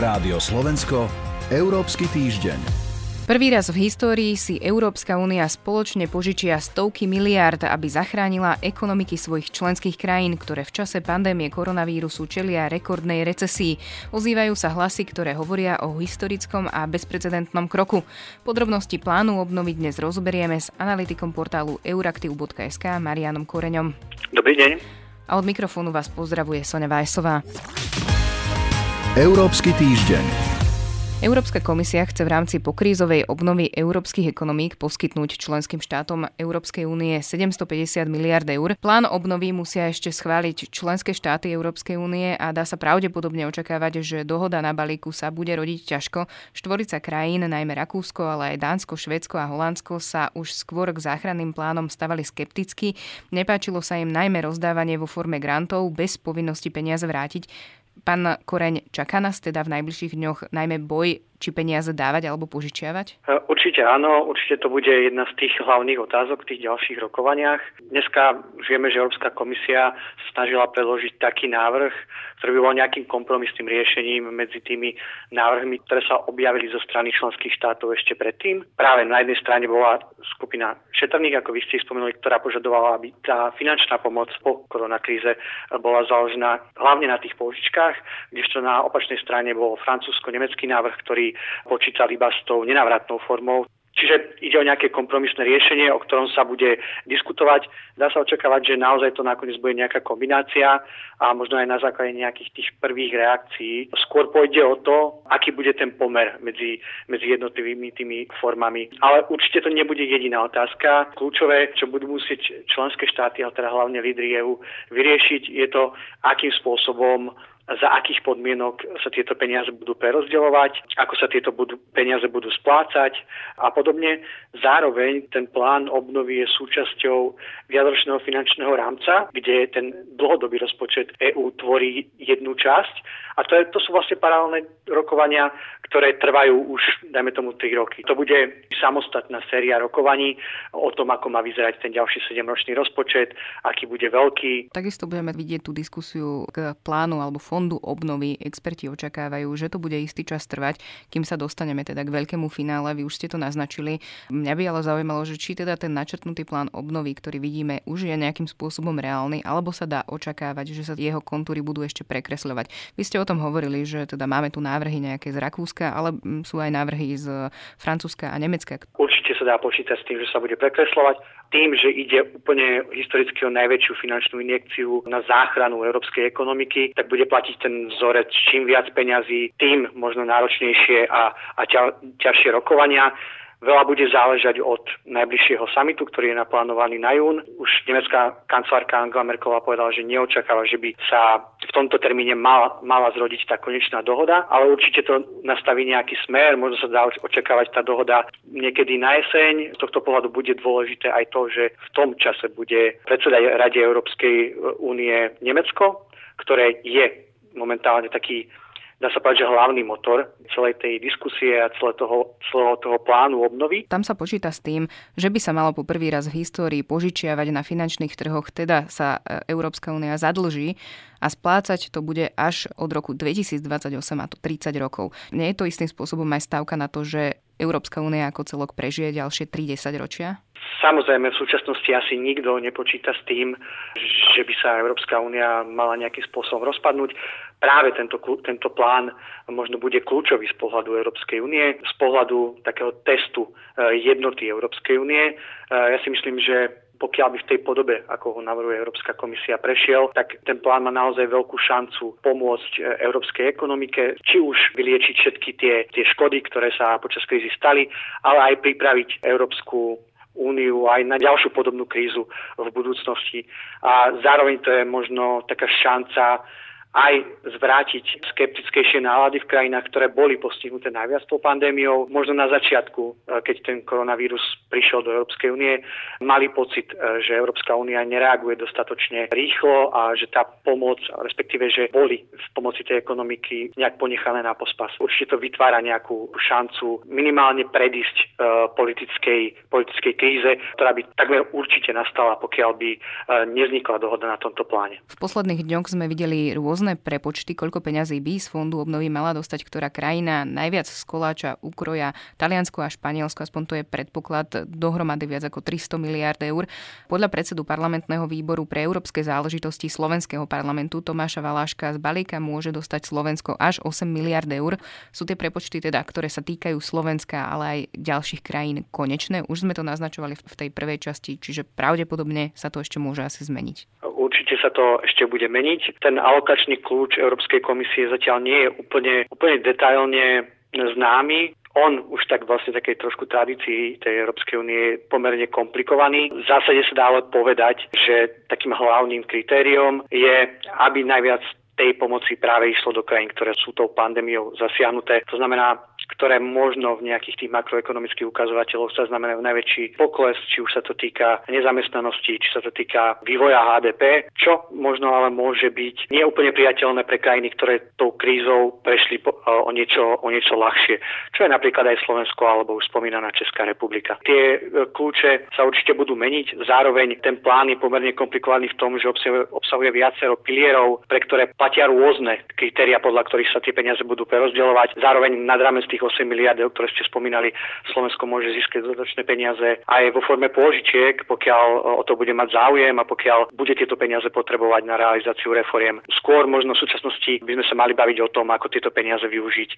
Rádio Slovensko, Európsky týždeň. Prvý raz v histórii si Európska únia spoločne požičia stovky miliárd, aby zachránila ekonomiky svojich členských krajín, ktoré v čase pandémie koronavírusu čelia rekordnej recesii. Ozývajú sa hlasy, ktoré hovoria o historickom a bezprecedentnom kroku. Podrobnosti plánu obnoviť dnes rozoberieme s analytikom portálu euraktiv.sk Marianom Koreňom. Dobrý deň. A od mikrofónu vás pozdravuje Sonja Vajsová. Európsky týždeň. Európska komisia chce v rámci pokrízovej obnovy európskych ekonomík poskytnúť členským štátom Európskej únie 750 miliard eur. Plán obnovy musia ešte schváliť členské štáty Európskej únie a dá sa pravdepodobne očakávať, že dohoda na balíku sa bude rodiť ťažko. Štvorica krajín, najmä Rakúsko, ale aj Dánsko, Švedsko a Holandsko sa už skôr k záchranným plánom stavali skepticky. Nepáčilo sa im najmä rozdávanie vo forme grantov bez povinnosti peniaze vrátiť. Pán Koreň, čaká nás teda v najbližších dňoch najmä boj či peniaze dávať alebo požičiavať? E, určite áno, určite to bude jedna z tých hlavných otázok v tých ďalších rokovaniach. Dneska vieme, že Európska komisia snažila predložiť taký návrh, ktorý by bol nejakým kompromisným riešením medzi tými návrhmi, ktoré sa objavili zo strany členských štátov ešte predtým. Práve na jednej strane bola skupina šetrných, ako vy ste spomenuli, ktorá požadovala, aby tá finančná pomoc po koronakríze bola založená hlavne na tých požičkách, kdežto na opačnej strane bol francúzsko-nemecký návrh, ktorý počítal iba s tou nenávratnou formou. Čiže ide o nejaké kompromisné riešenie, o ktorom sa bude diskutovať. Dá sa očakávať, že naozaj to nakoniec bude nejaká kombinácia a možno aj na základe nejakých tých prvých reakcií. Skôr pôjde o to, aký bude ten pomer medzi, medzi jednotlivými tými formami. Ale určite to nebude jediná otázka. Kľúčové, čo budú musieť členské štáty, ale teda hlavne lídry EU vyriešiť, je to, akým spôsobom za akých podmienok sa tieto peniaze budú prerozdeľovať, ako sa tieto budú, peniaze budú splácať a podobne. Zároveň ten plán obnovy je súčasťou viadročného finančného rámca, kde ten dlhodobý rozpočet EÚ tvorí jednu časť a to, je, to sú vlastne paralelné rokovania, ktoré trvajú už, dajme tomu, 3 roky. To bude samostatná séria rokovaní o tom, ako má vyzerať ten ďalší 7-ročný rozpočet, aký bude veľký. Takisto budeme vidieť tú diskusiu k plánu alebo fondu fondu obnovy experti očakávajú, že to bude istý čas trvať, kým sa dostaneme teda k veľkému finále. Vy už ste to naznačili. Mňa by ale zaujímalo, že či teda ten načrtnutý plán obnovy, ktorý vidíme, už je nejakým spôsobom reálny, alebo sa dá očakávať, že sa jeho kontúry budú ešte prekresľovať. Vy ste o tom hovorili, že teda máme tu návrhy nejaké z Rakúska, ale sú aj návrhy z Francúzska a Nemecka. Určite sa dá počítať s tým, že sa bude prekresľovať tým, že ide úplne historicky o najväčšiu finančnú injekciu na záchranu európskej ekonomiky, tak bude platiť ten vzorec čím viac peňazí, tým možno náročnejšie a, a ťa, ťažšie rokovania. Veľa bude záležať od najbližšieho samitu, ktorý je naplánovaný na jún. Už nemecká kancelárka Angela Merkelová povedala, že neočakáva, že by sa v tomto termíne mala, mala zrodiť tá konečná dohoda, ale určite to nastaví nejaký smer, možno sa dá očakávať tá dohoda niekedy na jeseň. Z tohto pohľadu bude dôležité aj to, že v tom čase bude predsedať Rade Európskej únie Nemecko, ktoré je momentálne taký dá sa povedať, že hlavný motor celej tej diskusie a celého toho, celého toho plánu obnovy. Tam sa počíta s tým, že by sa malo po prvý raz v histórii požičiavať na finančných trhoch, teda sa e, Európska únia zadlží a splácať to bude až od roku 2028 a to 30 rokov. Nie je to istým spôsobom aj stavka na to, že Európska únia ako celok prežije ďalšie 30 ročia? Samozrejme, v súčasnosti asi nikto nepočíta s tým, že by sa Európska únia mala nejakým spôsobom rozpadnúť. Práve tento, tento plán možno bude kľúčový z pohľadu Európskej únie, z pohľadu takého testu eh, jednoty Európskej únie. Eh, ja si myslím, že pokiaľ by v tej podobe, ako ho navrhuje Európska komisia, prešiel, tak ten plán má naozaj veľkú šancu pomôcť e, európskej ekonomike, či už vyliečiť všetky tie, tie škody, ktoré sa počas krízy stali, ale aj pripraviť Európsku úniu aj na ďalšiu podobnú krízu v budúcnosti. A zároveň to je možno taká šanca aj zvrátiť skeptickejšie nálady v krajinách, ktoré boli postihnuté najviac tou pandémiou. Možno na začiatku, e, keď ten koronavírus prišiel do Európskej únie, mali pocit, e, že Európska únia nereaguje dostatočne rýchlo a že tá pomoc, respektíve, že boli v pomoci tej ekonomiky nejak ponechané na pospas. Určite to vytvára nejakú šancu minimálne predísť e, politickej, politickej kríze, ktorá by takmer určite nastala, pokiaľ by neznikla dohoda na tomto pláne. V posledných dňoch sme videli rôzne rôzne prepočty, koľko peňazí by z fondu obnovy mala dostať ktorá krajina najviac z koláča ukroja Taliansko a Španielsko, aspoň to je predpoklad dohromady viac ako 300 miliard eur. Podľa predsedu parlamentného výboru pre európske záležitosti slovenského parlamentu Tomáša Valáška z balíka môže dostať Slovensko až 8 miliard eur. Sú tie prepočty teda, ktoré sa týkajú Slovenska, ale aj ďalších krajín konečné. Už sme to naznačovali v tej prvej časti, čiže pravdepodobne sa to ešte môže asi zmeniť. Určite sa to ešte bude meniť. Ten alokačný kľúč Európskej komisie zatiaľ nie je úplne, úplne detailne známy. On už tak vlastne takej trošku tradícii tej Európskej únie je pomerne komplikovaný. V zásade sa dá ale povedať, že takým hlavným kritériom je, aby najviac tej pomoci práve išlo do krajín, ktoré sú tou pandémiou zasiahnuté. To znamená, ktoré možno v nejakých tých makroekonomických ukazovateľoch sa znamenajú najväčší pokles, či už sa to týka nezamestnanosti, či sa to týka vývoja HDP, čo možno ale môže byť neúplne priateľné pre krajiny, ktoré tou krízou prešli o niečo, o niečo ľahšie, čo je napríklad aj Slovensko alebo už spomínaná Česká republika. Tie e, kľúče sa určite budú meniť, zároveň ten plán je pomerne komplikovaný v tom, že obsahuje viacero pilierov, pre ktoré platia rôzne kritéria, podľa ktorých sa tie peniaze budú prerozdeľovať. Zároveň nad rámec tých 8 miliard ktoré ste spomínali, Slovensko môže získať dodatočné peniaze aj vo forme pôžičiek, pokiaľ e, o to bude mať záujem a pokiaľ bude tieto peniaze potrebovať na realizáciu reforiem. Skôr možno v súčasnosti by sme sa mali baviť o tom, ako tieto peniaze využiť,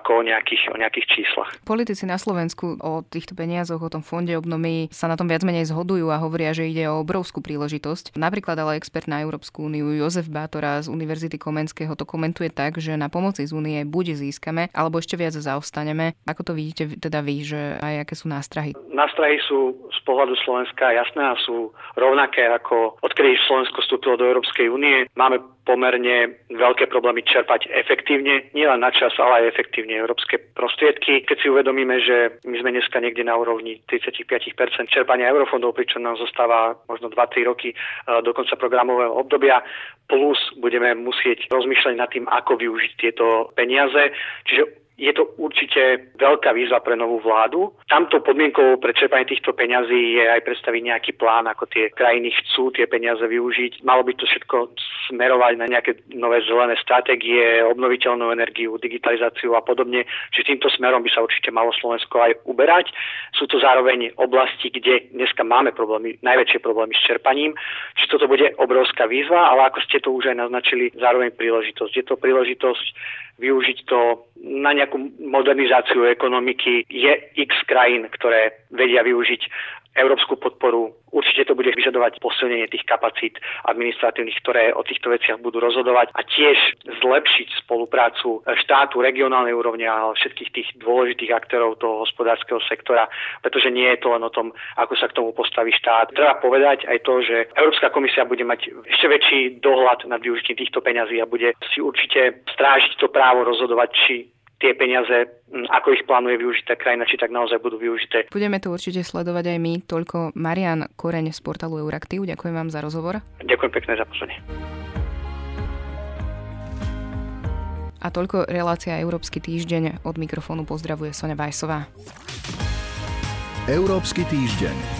ako o nejakých, o nejakých číslach. Politici na Slovensku o týchto peniazoch, o tom fonde obnovy sa na tom viac menej zhodujú a hovoria, že ide o obrovskú príležitosť. Napríklad ale expert na Európsku úniu Jozef Bátora z Univerzity Komenského to komentuje tak, že na pomoci z únie buď získame, alebo ešte viac zaostaneme. Ako to vidíte teda vy, že aj aké sú nástrahy? Nástrahy sú z pohľadu Slovenska jasné a sú rovnaké ako odkedy Slovensko vstúpilo do Európskej únie. Máme pomerne veľké problémy čerpať efektívne, nielen na čas, ale aj efektívne európske prostriedky. Keď si uvedomíme, že my sme dneska niekde na úrovni 35% čerpania eurofondov, pričom nám zostáva možno 2-3 roky e, do konca programového obdobia, plus budeme musieť rozmýšľať nad tým, ako využiť tieto peniaze. Čiže určite veľká výzva pre novú vládu. Tamto podmienkou pre čerpanie týchto peňazí je aj predstaviť nejaký plán, ako tie krajiny chcú tie peniaze využiť. Malo by to všetko smerovať na nejaké nové zelené stratégie, obnoviteľnú energiu, digitalizáciu a podobne. Čiže týmto smerom by sa určite malo Slovensko aj uberať. Sú to zároveň oblasti, kde dneska máme problémy, najväčšie problémy s čerpaním. Čiže toto bude obrovská výzva, ale ako ste to už aj naznačili, zároveň príležitosť. Je to príležitosť využiť to na nejakú modernizáciu ekonomiky. Je x krajín, ktoré vedia využiť európsku podporu. Určite to bude vyžadovať posilnenie tých kapacít administratívnych, ktoré o týchto veciach budú rozhodovať a tiež zlepšiť spoluprácu štátu, regionálnej úrovne a všetkých tých dôležitých aktérov toho hospodárskeho sektora, pretože nie je to len o tom, ako sa k tomu postaví štát. Treba povedať aj to, že Európska komisia bude mať ešte väčší dohľad nad využitím týchto peňazí a bude si určite strážiť to právo rozhodovať, či tie peniaze, ako ich plánuje využiť tá krajina, či tak naozaj budú využité. Budeme to určite sledovať aj my. Toľko Marian Koreň z portálu Euraktiv. Ďakujem vám za rozhovor. Ďakujem pekne za pozornie. A toľko relácia Európsky týždeň. Od mikrofónu pozdravuje Sonja Vajsová. Európsky týždeň.